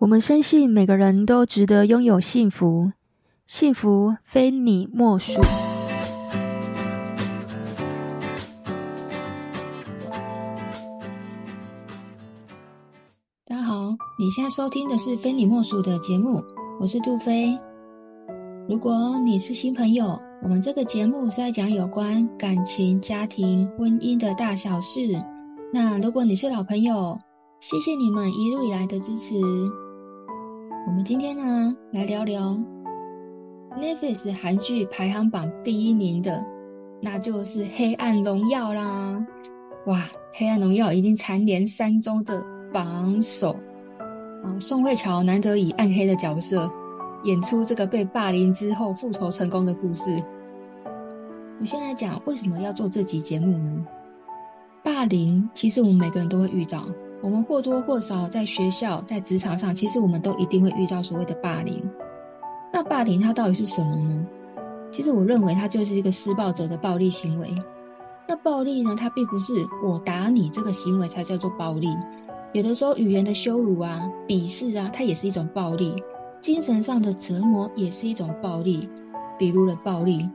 我们深信每个人都值得拥有幸福，幸福非你莫属。大家好，你现在收听的是《非你莫属》的节目，我是杜菲。如果你是新朋友，我们这个节目是在讲有关感情、家庭、婚姻的大小事。那如果你是老朋友，谢谢你们一路以来的支持。我们今天呢，来聊聊 Netflix 韩剧排行榜第一名的，那就是《黑暗荣耀》啦！哇，《黑暗荣耀》已经蝉联三周的榜首啊！宋慧乔难得以暗黑的角色演出这个被霸凌之后复仇成功的故事。我先来讲为什么要做这集节目呢？霸凌其实我们每个人都会遇到。我们或多或少在学校、在职场上，其实我们都一定会遇到所谓的霸凌。那霸凌它到底是什么呢？其实我认为它就是一个施暴者的暴力行为。那暴力呢，它并不是我打你这个行为才叫做暴力。有的时候语言的羞辱啊、鄙视啊，它也是一种暴力；精神上的折磨也是一种暴力，比如的暴力。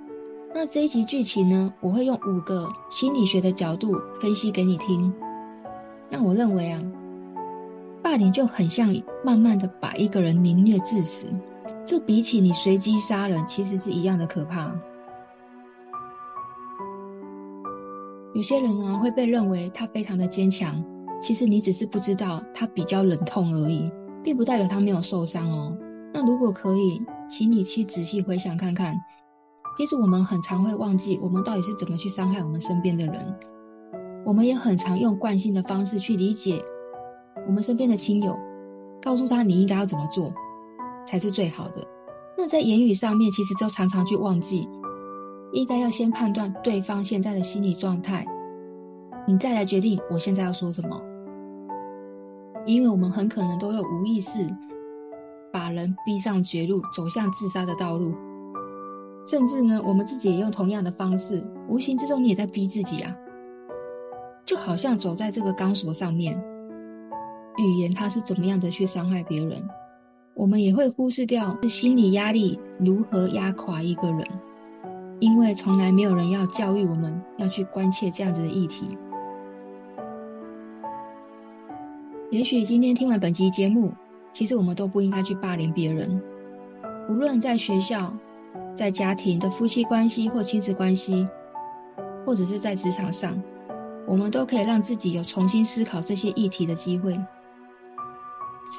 那这一集剧情呢，我会用五个心理学的角度分析给你听。那我认为啊，霸凌就很像慢慢的把一个人凌虐致死，这比起你随机杀人，其实是一样的可怕。有些人啊会被认为他非常的坚强，其实你只是不知道他比较冷痛而已，并不代表他没有受伤哦。那如果可以，请你去仔细回想看看，其实我们很常会忘记，我们到底是怎么去伤害我们身边的人。我们也很常用惯性的方式去理解我们身边的亲友，告诉他你应该要怎么做才是最好的。那在言语上面，其实就常常去忘记，应该要先判断对方现在的心理状态，你再来决定我现在要说什么。因为我们很可能都有无意识把人逼上绝路，走向自杀的道路，甚至呢，我们自己也用同样的方式，无形之中你也在逼自己啊。就好像走在这个钢索上面，语言它是怎么样的去伤害别人，我们也会忽视掉心理压力如何压垮一个人，因为从来没有人要教育我们要去关切这样子的议题。也许今天听完本集节目，其实我们都不应该去霸凌别人，无论在学校、在家庭的夫妻关系或亲子关系，或者是在职场上。我们都可以让自己有重新思考这些议题的机会，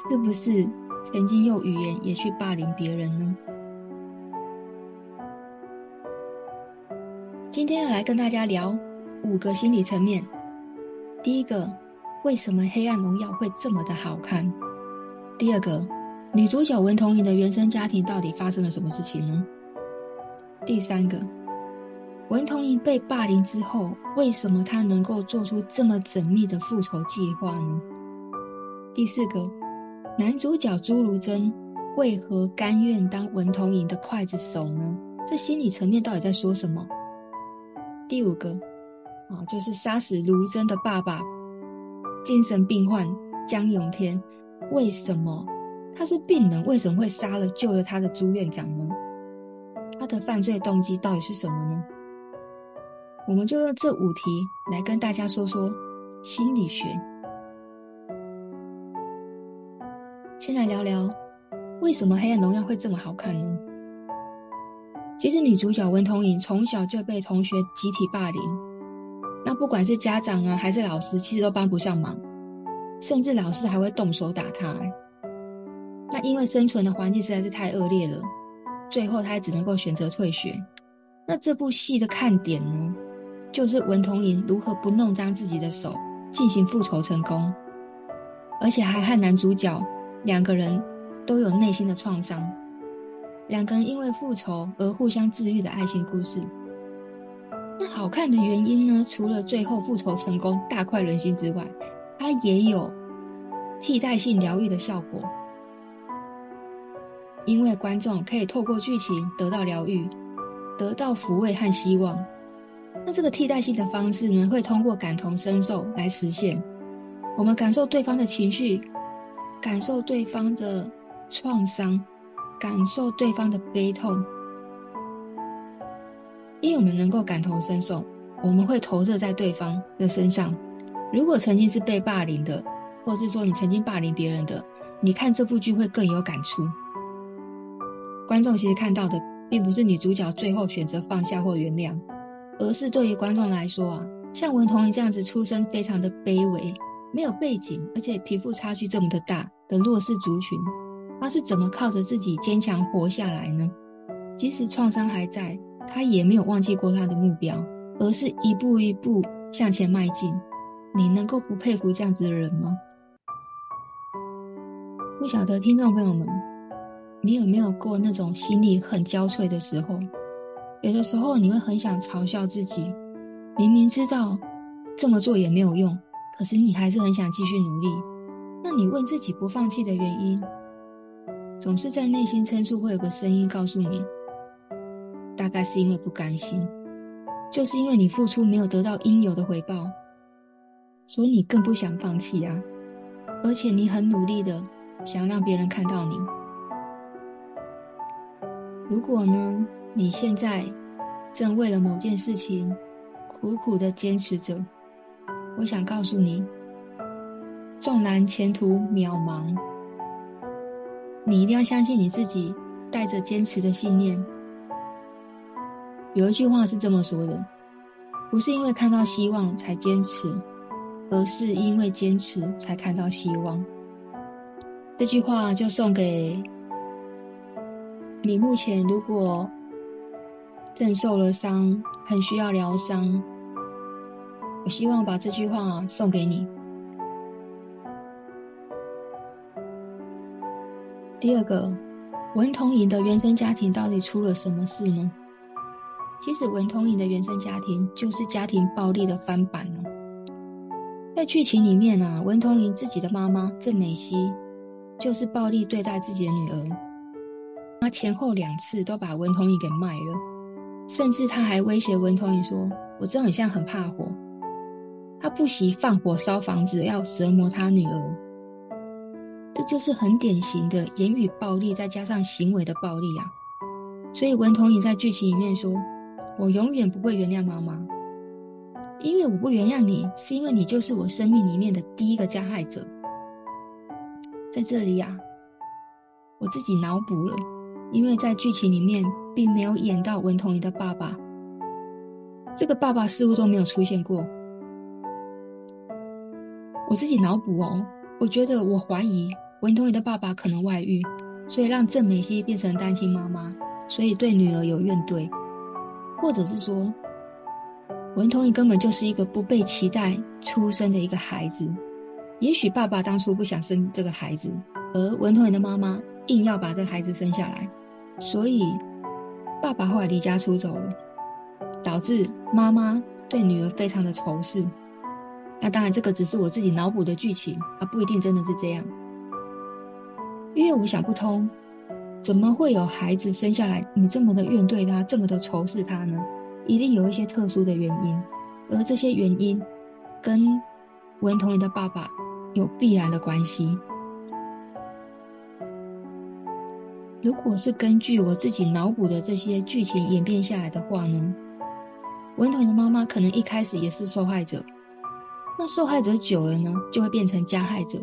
是不是曾经用语言也去霸凌别人呢？今天要来跟大家聊五个心理层面。第一个，为什么《黑暗荣耀》会这么的好看？第二个，女主角文同垠的原生家庭到底发生了什么事情呢？第三个。文同垠被霸凌之后，为什么他能够做出这么缜密的复仇计划呢？第四个，男主角朱如真为何甘愿当文同垠的刽子手呢？这心理层面到底在说什么？第五个，啊，就是杀死如真的爸爸，精神病患江永天，为什么他是病人？为什么会杀了救了他的朱院长呢？他的犯罪动机到底是什么呢？我们就用这五题来跟大家说说心理学。先来聊聊为什么《黑暗荣耀》会这么好看呢？其实女主角文同垠从小就被同学集体霸凌，那不管是家长啊还是老师，其实都帮不上忙，甚至老师还会动手打她。那因为生存的环境实在是太恶劣了，最后她也只能够选择退学。那这部戏的看点呢？就是文同莹如何不弄脏自己的手进行复仇成功，而且还和男主角两个人都有内心的创伤，两个人因为复仇而互相治愈的爱情故事。那好看的原因呢？除了最后复仇成功大快人心之外，它也有替代性疗愈的效果，因为观众可以透过剧情得到疗愈，得到抚慰和希望。那这个替代性的方式呢，会通过感同身受来实现。我们感受对方的情绪，感受对方的创伤，感受对方的悲痛，因为我们能够感同身受，我们会投射在对方的身上。如果曾经是被霸凌的，或是说你曾经霸凌别人的，你看这部剧会更有感触。观众其实看到的，并不是女主角最后选择放下或原谅，而是对于观众来说啊，像文同垠这样子出身非常的卑微，没有背景，而且贫富差距这么的大的弱势族群，他是怎么靠着自己坚强活下来呢？即使创伤还在，他也没有忘记过他的目标，而是一步一步向前迈进。你能够不佩服这样子的人吗？不晓得听众朋友们，你有没有过那种心里很交瘁的时候？有的时候你会很想嘲笑自己，明明知道这么做也没有用，可是你还是很想继续努力。那你问自己不放弃的原因，总是在内心深处会有个声音告诉你，大概是因为不甘心，就是因为你付出没有得到应有的回报，所以你更不想放弃啊！而且你很努力的想让别人看到你。如果呢，你现在正为了某件事情苦苦的坚持着，我想告诉你，纵然前途渺茫，你一定要相信你自己，带着坚持的信念。有一句话是这么说的：不是因为看到希望才坚持，而是因为坚持才看到希望。这句话就送给。你目前如果正受了伤，很需要疗伤，我希望把这句话送给你。第二个，文同垠的原生家庭到底出了什么事呢？其实文同垠的原生家庭就是家庭暴力的翻版呢。在剧情里面啊，文同垠自己的妈妈郑美熙就是暴力对待自己的女儿。她前后两次都把文同垠给卖了，甚至他还威胁文同垠说：“我知道你现在很怕火，他不惜放火烧房子，要折磨他女儿。”这就是很典型的言语暴力，再加上行为的暴力啊！所以文同垠在剧情里面说：“我永远不会原谅妈妈，因为我不原谅你，是因为你就是我生命里面的第一个加害者。”在这里呀，我自己脑补了。因为在剧情里面并没有演到文同垠的爸爸，这个爸爸似乎都没有出现过。我自己脑补哦，我觉得我怀疑文同垠的爸爸可能外遇，所以让郑美熙变成单亲妈妈，所以对女儿有怨怼，或者是说文同垠根本就是一个不被期待出生的一个孩子，也许爸爸当初不想生这个孩子，而文同垠的妈妈。硬要把这孩子生下来，所以爸爸后来离家出走了，导致妈妈对女儿非常的仇视。那当然，这个只是我自己脑补的剧情，啊，不一定真的是这样。因为我想不通，怎么会有孩子生下来你这么的怨怼他，这么的仇视他呢？一定有一些特殊的原因，而这些原因跟文同垠的爸爸有必然的关系。如果是根据我自己脑补的这些剧情演变下来的话呢，文童的妈妈可能一开始也是受害者，那受害者久了呢，就会变成加害者。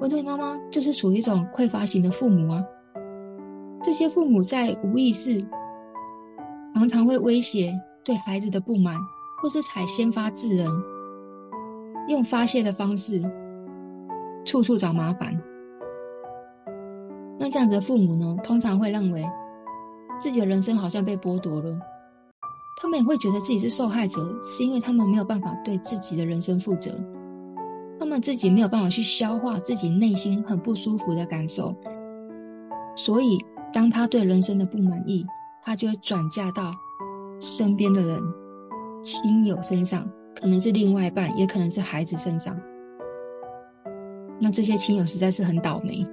文童妈妈就是属于一种匮乏型的父母啊，这些父母在无意识，常常会威胁对孩子的不满，或是采先发制人，用发泄的方式，处处找麻烦。那这样的父母呢，通常会认为自己的人生好像被剥夺了，他们也会觉得自己是受害者，是因为他们没有办法对自己的人生负责，他们自己没有办法去消化自己内心很不舒服的感受，所以当他对人生的不满意，他就会转嫁到身边的人、亲友身上，可能是另外一半，也可能是孩子身上。那这些亲友实在是很倒霉。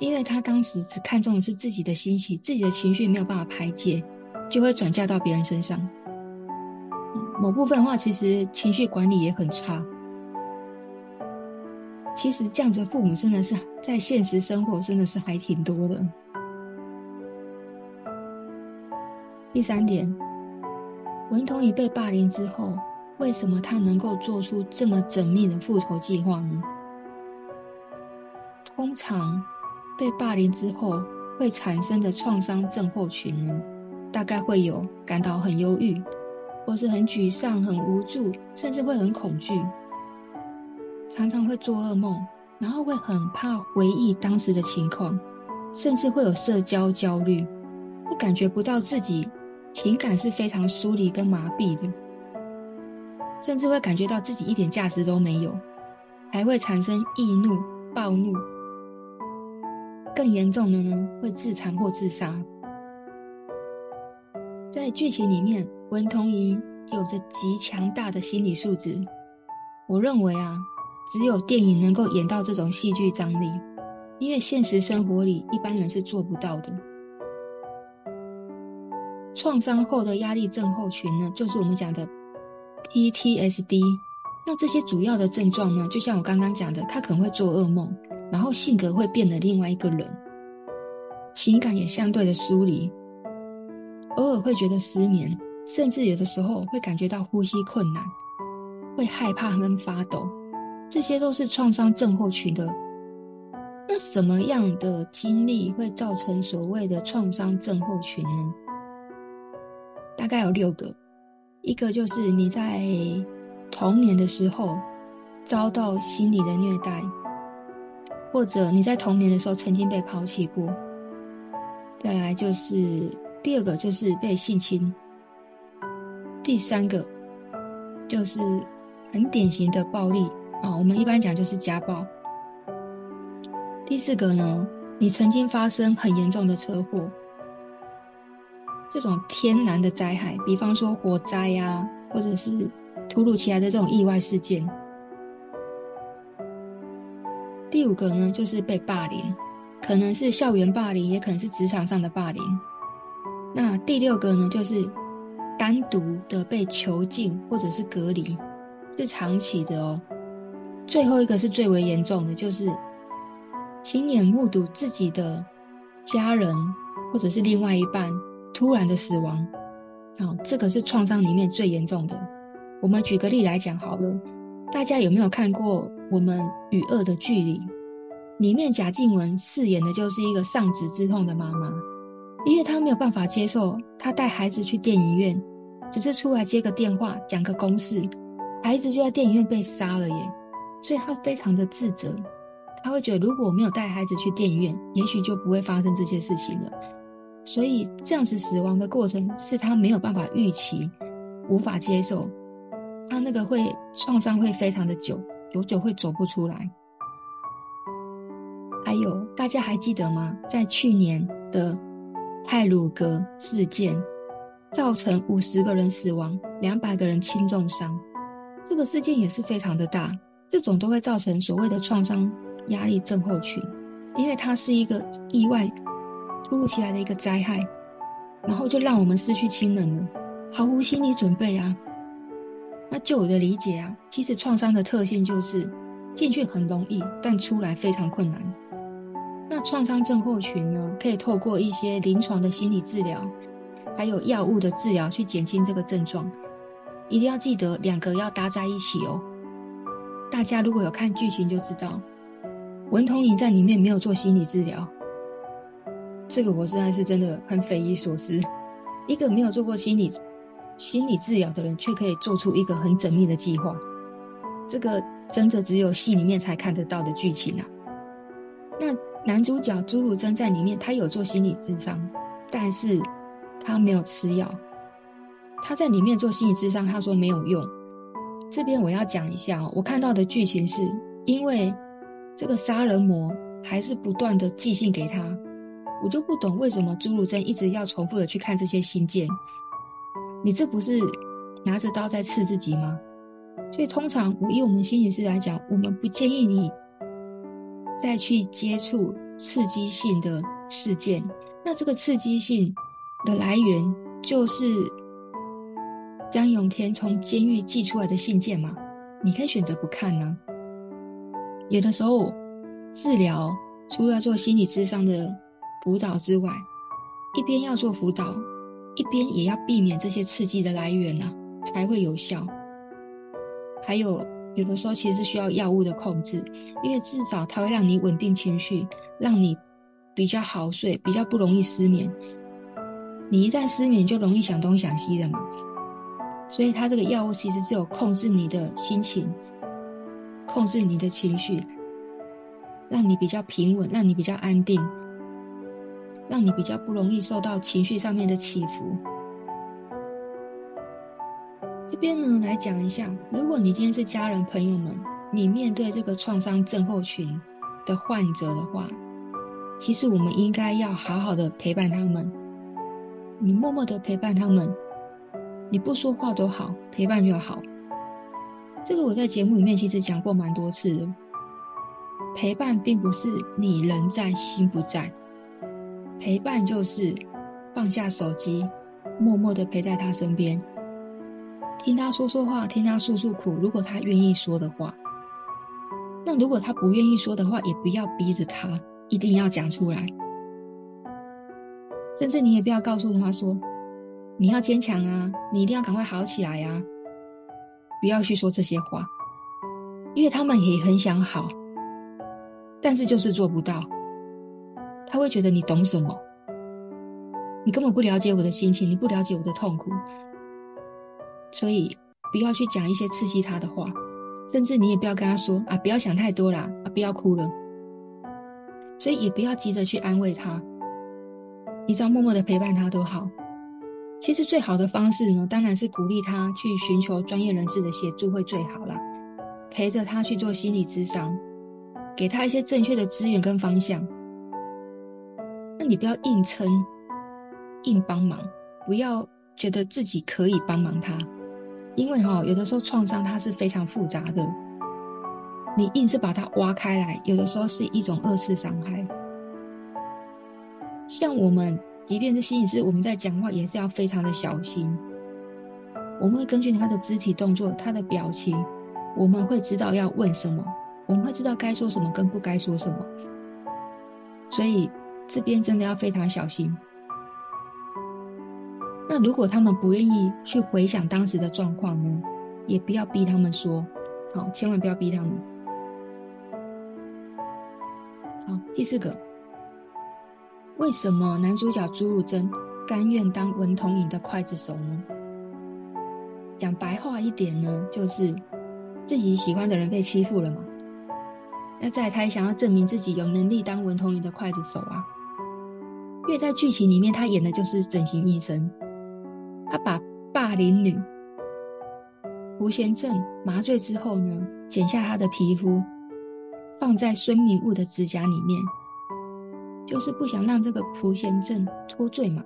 因为他当时只看重的是自己的欣喜，自己的情绪没有办法排解，就会转嫁到别人身上。某部分的话，其实情绪管理也很差。其实这样子的父母真的是在现实生活真的是还挺多的。第三点，文同已被霸凌之后，为什么他能够做出这么缜密的复仇计划呢？通常被霸凌之后会产生的创伤症候群，大概会有感到很忧郁，或是很沮丧、很无助，甚至会很恐惧。常常会做噩梦，然后会很怕回忆当时的情况，甚至会有社交焦虑，会感觉不到自己情感是非常疏离跟麻痹的，甚至会感觉到自己一点价值都没有，还会产生易怒、暴怒，更严重的呢，会自残或自杀。在剧情里面，文同怡有着极强大的心理素质，我认为啊。只有电影能够演到这种戏剧张力，因为现实生活里一般人是做不到的。创伤后的压力症候群呢，就是我们讲的 PTSD。那这些主要的症状呢，就像我刚刚讲的，他可能会做噩梦，然后性格会变得另外一个人，情感也相对的疏离，偶尔会觉得失眠，甚至有的时候会感觉到呼吸困难，会害怕跟发抖。这些都是创伤症候群的。那什么样的经历会造成所谓的创伤症候群呢？大概有六个。一个就是你在童年的时候遭到心理的虐待，或者你在童年的时候曾经被抛弃过。再来就是第二个就是被性侵。第三个就是很典型的暴力。啊、我们一般讲就是家暴。第四个呢，你曾经发生很严重的车祸，这种天然的灾害，比方说火灾呀、啊，或者是突如其来的这种意外事件。第五个呢，就是被霸凌，可能是校园霸凌，也可能是职场上的霸凌。那第六个呢，就是单独的被囚禁或者是隔离，是长期的哦。最后一个是最为严重的，就是亲眼目睹自己的家人或者是另外一半突然的死亡，好，这个是创伤里面最严重的。我们举个例来讲好了，大家有没有看过我们与恶的距离？里面贾静雯饰演的就是一个丧子之痛的妈妈，因为她没有办法接受她带孩子去电影院，只是出来接个电话讲个公事，孩子就在电影院被杀了耶。所以她非常的自责，她会觉得如果我没有带孩子去电影院，也许就不会发生这些事情了。所以这样子死亡的过程是她没有办法预期，无法接受，他那个会创伤会非常的久，久久会走不出来。还有大家还记得吗？在去年的泰鲁阁事件，造成五十个人死亡，两百个人轻重伤，这个事件也是非常的大。这种都会造成所谓的创伤压力症候群，因为它是一个意外突如其来的一个灾害，然后就让我们失去亲人了，毫无心理准备啊。那就我的理解啊，其实创伤的特性就是进去很容易，但出来非常困难。那创伤症候群呢，可以透过一些临床的心理治疗，还有药物的治疗去减轻这个症状。一定要记得两个要搭在一起哦。大家如果有看剧情就知道，文同你在里面没有做心理治疗，这个我实在是真的很匪夷所思。一个没有做过心理心理治疗的人，却可以做出一个很缜密的计划，这个真的只有戏里面才看得到的剧情啊。那男主角朱汝珍在里面，他有做心理咨商，但是他没有吃药。他在里面做心理咨商，他说没有用。这边我要讲一下，我看到的剧情是，因为这个杀人魔还是不断的寄信给他，我就不懂为什么朱汝珍一直要重复的去看这些信件。你这不是拿着刀在刺自己吗？所以通常我以我们心理师来讲，我们不建议你再去接触刺激性的事件。那这个刺激性的来源就是。江永天从监狱寄出来的信件嘛，你可以选择不看呢、有的时候治疗除了做心理咨商的辅导之外，一边要做辅导，一边也要避免这些刺激的来源啊，才会有效。还有有的时候其实需要药物的控制，因为至少它会让你稳定情绪，让你比较好睡，比较不容易失眠。你一旦失眠，就容易想东想西的嘛。所以它这个药物其实是有控制你的心情，控制你的情绪，让你比较平稳，让你比较安定。让你比较不容易受到情绪上面的起伏。这边呢，来讲一下，如果你今天是家人朋友们，你面对这个创伤症候群的患者的话，其实我们应该要好好的陪伴他们。你默默的陪伴他们，你不说话都好，陪伴就好。这个我在节目里面其实讲过蛮多次的。陪伴并不是你人在心不在。陪伴就是放下手机，默默的陪在他身边，听他说说话，听他诉诉苦。如果他愿意说的话，那如果他不愿意说的话，也不要逼着他一定要讲出来。甚至你也不要告诉他说：“你要坚强啊，你一定要赶快好起来呀。”不要去说这些话，因为他们也很想好，但是就是做不到。他会觉得你懂什么？你根本不了解我的心情，你不了解我的痛苦，所以不要去讲一些刺激他的话，甚至你也不要跟他说啊，不要想太多啦，啊，不要哭了。所以也不要急着去安慰他，你只要默默的陪伴他都好。其实最好的方式呢，当然是鼓励他去寻求专业人士的协助会最好啦，陪着他去做心理咨商，给他一些正确的资源跟方向。你不要硬撑，硬帮忙，不要觉得自己可以帮忙他，因为哈、有的时候创伤它是非常复杂的，你硬是把它挖开来，有的时候是一种二次伤害。像我们，即便是心理师，我们在讲话也是要非常的小心，我们会根据他的肢体动作、他的表情，我们会知道要问什么，我们会知道该说什么跟不该说什么，所以。这边真的要非常小心。那如果他们不愿意去回想当时的状况呢，也不要逼他们说，好，千万不要逼他们。好，第四个，为什么男主角朱汝珍甘愿当文同垠的刽子手呢？讲白话一点呢，就是自己喜欢的人被欺负了嘛。那再来，他也想要证明自己有能力当文同垠的刽子手啊。因为在剧情里面，他演的就是整形医生，他把霸凌女朴涎镇麻醉之后呢，剪下她的皮肤，放在孙明悟的指甲里面，就是不想让这个朴涎镇脱罪嘛。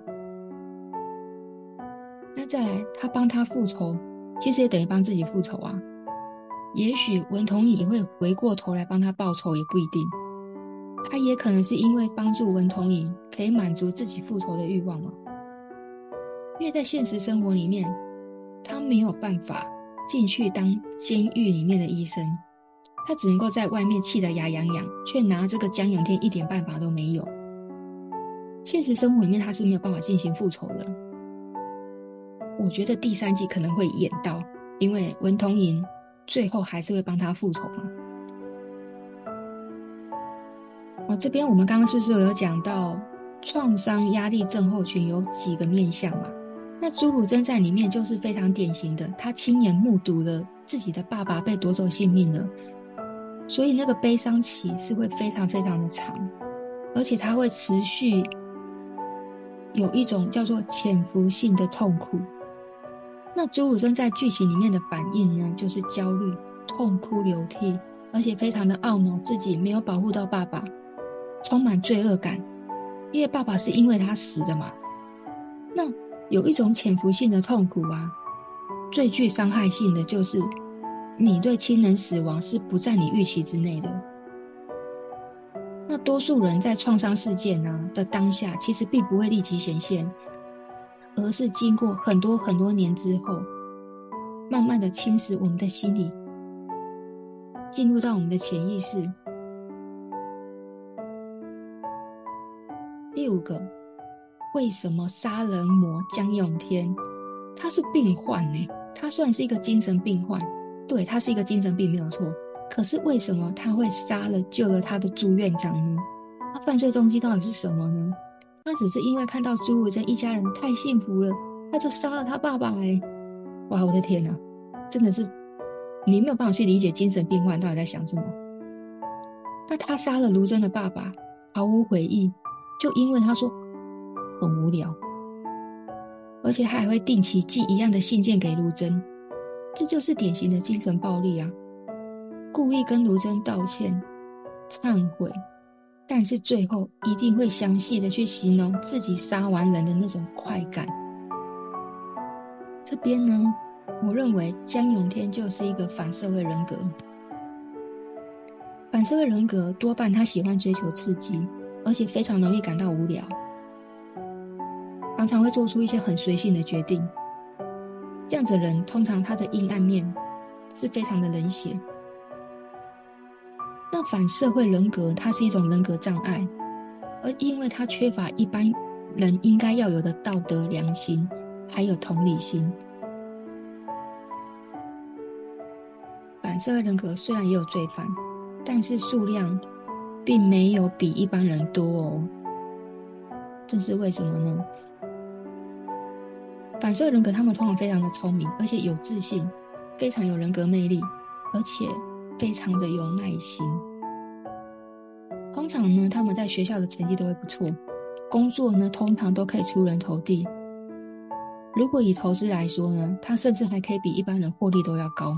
那再来，他帮他复仇，其实也等于帮自己复仇啊。也许文同也会回过头来帮他报仇，也不一定。他也可能是因为帮助文同莹，可以满足自己复仇的欲望嘛。因为在现实生活里面，他没有办法进去当监狱里面的医生，他只能够在外面气得牙痒痒，却拿这个江永天一点办法都没有。现实生活里面他是没有办法进行复仇的。我觉得第三季可能会演到，因为文同莹最后还是会帮他复仇嘛。这边我们刚刚是不是有讲到创伤压力症候群有几个面向嘛？那朱汝珍在里面就是非常典型的，他亲眼目睹了自己的爸爸被夺走性命了，所以那个悲伤期是会非常非常的长，而且他会持续有一种叫做潜伏性的痛苦。那朱汝珍在剧情里面的反应呢，就是焦虑、痛哭流涕，而且非常的懊恼自己没有保护到爸爸。充满罪恶感，因为爸爸是因为他死的嘛。那有一种潜伏性的痛苦啊，最具伤害性的就是你对亲人死亡是不在你预期之内的。那多数人在创伤事件啊的当下，其实并不会立即显现，而是经过很多很多年之后，慢慢的侵蚀我们的心理，进入到我们的潜意识。第五个，为什么杀人魔江永天他是病患呢？他虽然是一个精神病患，对，他是一个精神病没有错，可是为什么他会杀了救了他的朱院长呢？他犯罪动机到底是什么呢？他只是因为看到朱如真一家人太幸福了，他就杀了他爸爸哎！哇，我的天哪，真的是你没有办法去理解精神病患到底在想什么。那他杀了如真的爸爸，毫无悔意，就因为他说很无聊，而且他还会定期寄一样的信件给如真，这就是典型的精神暴力啊！故意跟如真道歉、忏悔。但是最后一定会详细的去形容自己杀完人的那种快感。这边呢，我认为江永天就是一个反社会人格。反社会人格多半他喜欢追求刺激，而且非常容易感到无聊，常常会做出一些很随性的决定。这样子的人通常他的阴暗面是非常的冷血。那反社会人格，它是一种人格障碍，而因为它缺乏一般人应该要有的道德良心，还有同理心。反社会人格虽然也有罪犯，但是数量并没有比一般人多哦。这是为什么呢？反射人格他们通常非常的聪明，而且有自信，非常有人格魅力，而且。非常的有耐心。通常呢，他们在学校的成绩都会不错，工作呢，通常都可以出人头地。如果以投资来说呢，他甚至还可以比一般人获利都要高。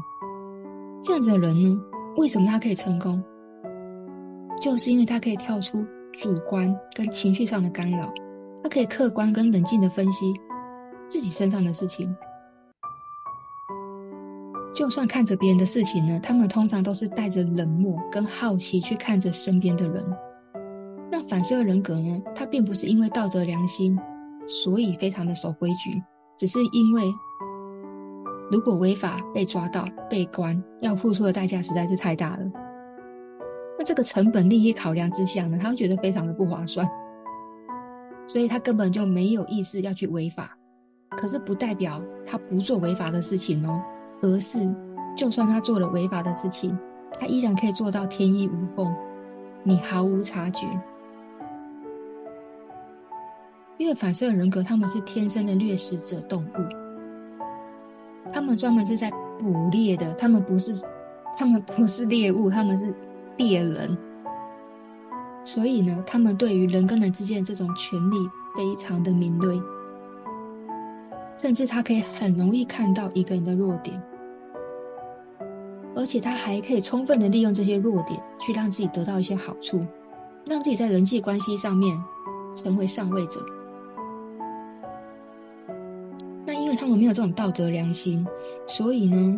这样子的人呢，为什么他可以成功？就是因为他可以跳出主观跟情绪上的干扰，他可以客观跟冷静的分析自己身上的事情。就算看着别人的事情呢，他们通常都是带着冷漠跟好奇去看着身边的人。那反社会人格呢，他并不是因为道德良心，所以非常的守规矩，只是因为如果违法被抓到被关，要付出的代价实在是太大了。这个成本利益考量之下呢，他会觉得非常的不划算，所以他根本就没有意识要去违法。可是不代表他不做违法的事情哦。而是，就算他做了违法的事情，他依然可以做到天衣无缝，你毫无察觉。因为反社会人格，他们是天生的掠食者动物，他们专门是在捕猎的，他们不是，他们不是猎物，他们是猎人。所以呢，他们对于人跟人之间的这种权利非常的敏锐。甚至他可以很容易看到一个人的弱点，而且他还可以充分的利用这些弱点，去让自己得到一些好处，让自己在人际关系上面成为上位者。那因为他们没有这种道德良心，所以呢，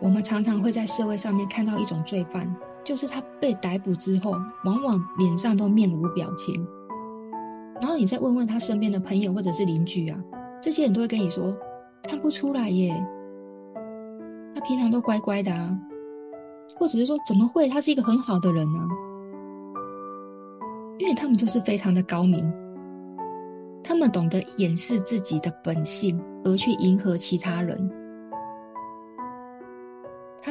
我们常常会在社会上面看到一种罪犯，就是他被逮捕之后，往往脸上都面无表情，然后你再问问他身边的朋友或者是邻居啊。这些人都会跟你说，看不出来耶，他平常都乖乖的啊，或者是说怎么会，他是一个很好的人呢？因为他们就是非常的高明，他们懂得掩饰自己的本性，而去迎合其他人。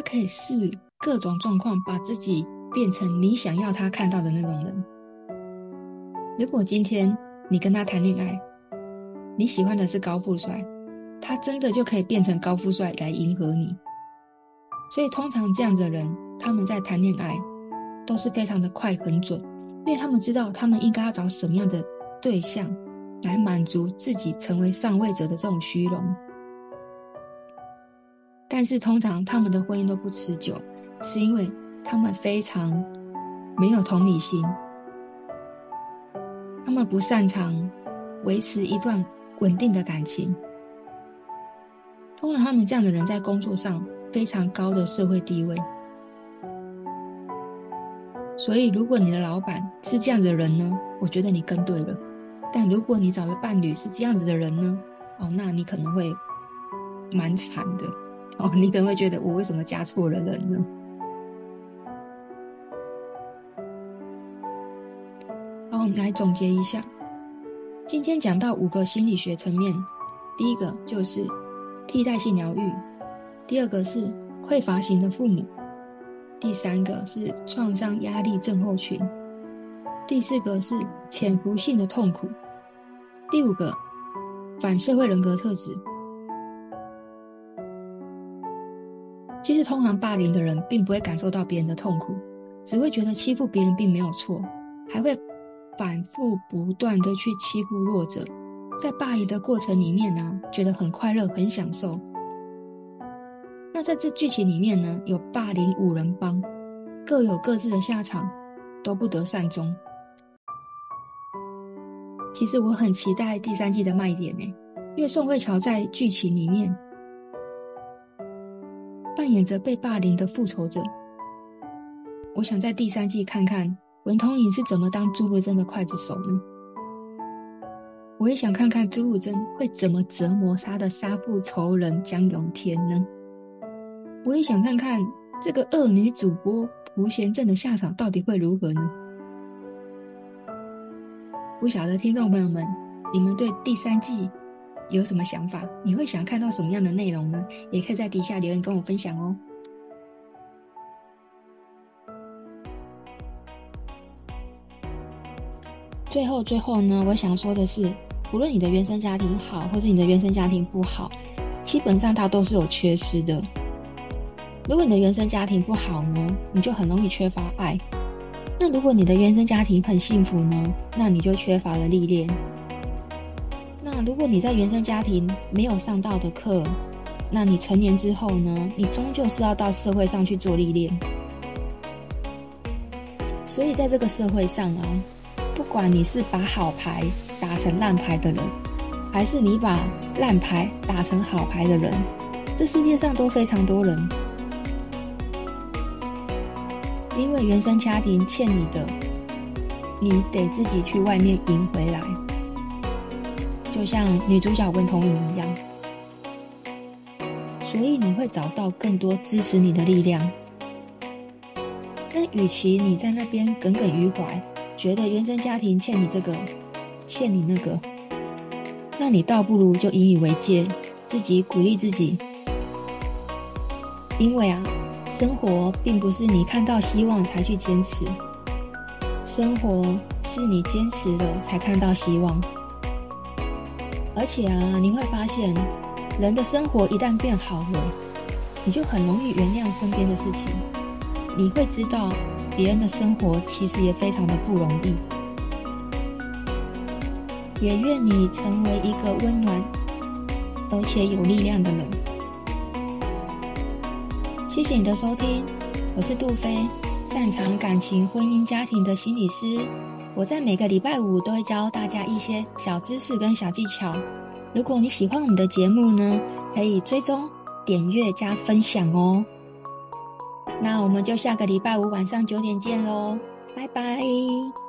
可以试各种状况，把自己变成你想要他看到的那种人。如果今天你跟他谈恋爱，你喜欢的是高富帅，他真的就可以变成高富帅来迎合你。所以通常这样的人，他们在谈恋爱都是非常的快很准，因为他们知道他们应该要找什么样的对象来满足自己成为上位者的这种虚荣。但是通常他们的婚姻都不持久，是因为他们非常没有同理心，他们不擅长维持一段。稳定的感情，通常他们这样的人在工作上非常高的社会地位，所以如果你的老板是这样的人呢，我觉得你跟对了。但如果你找的伴侣是这样子的人呢，哦，那你可能会蛮惨的哦你可能会觉得我为什么加错了人呢？好我们来总结一下。今天讲到五个心理学层面第一个就是替代性疗愈第二个是匮乏型的父母第三个是创伤压力症候群第四个是潜伏性的痛苦第五个反社会人格特质其实，通常霸凌的人并不会感受到别人的痛苦，只会觉得欺负别人并没有错，还会反复不断的去欺负弱者，在霸凌的过程里面呢、觉得很快乐、很享受。那在这剧情里面呢，有霸凌五人帮，各有各自的下场，都不得善终。其实我很期待第三季的卖点呢，因为宋慧乔在剧情里面。扮演着被霸凌的复仇者，我想在第三季看看文通颖是怎么当朱如真的刽子手呢？我也想看看朱如真会怎么折磨他的杀父仇人江永天呢？我也想看看这个恶女主播朴贤正的下场到底会如何呢？不晓得听众朋友们，你们对第三季有什么想法？你会想看到什么样的内容呢？也可以在底下留言跟我分享哦。最后，最后呢，我想说的是，无论你的原生家庭好，或是你的原生家庭不好，基本上它都是有缺失的。如果你的原生家庭不好呢，你就很容易缺乏爱；那如果你的原生家庭很幸福呢，那你就缺乏了历练。那如果你在原生家庭没有上到的课，那你成年之后呢？你终究是要到社会上去做历练。所以在这个社会上啊，不管你是把好牌打成烂牌的人，还是你把烂牌打成好牌的人，这世界上都非常多人，因为原生家庭欠你的，你得自己去外面赢回来。就像女主角温同颖一样，所以你会找到更多支持你的力量。但与其你在那边耿耿于怀，觉得原生家庭欠你这个，欠你那个，那你倒不如就引以为戒，自己鼓励自己。因为啊，生活并不是你看到希望才去坚持，生活是你坚持了才看到希望。而且啊，你会发现，人的生活一旦变好了，你就很容易原谅身边的事情。你会知道，别人的生活其实也非常的不容易。也愿你成为一个温暖而且有力量的人。谢谢你的收听，我是杜菲，擅长感情、婚姻、家庭的心理师。我在每个礼拜五都会教大家一些小知识跟小技巧。如果你喜欢我们的节目呢，可以追踪、点阅加分享哦。那我们就下个礼拜五晚上九点见喽，拜拜。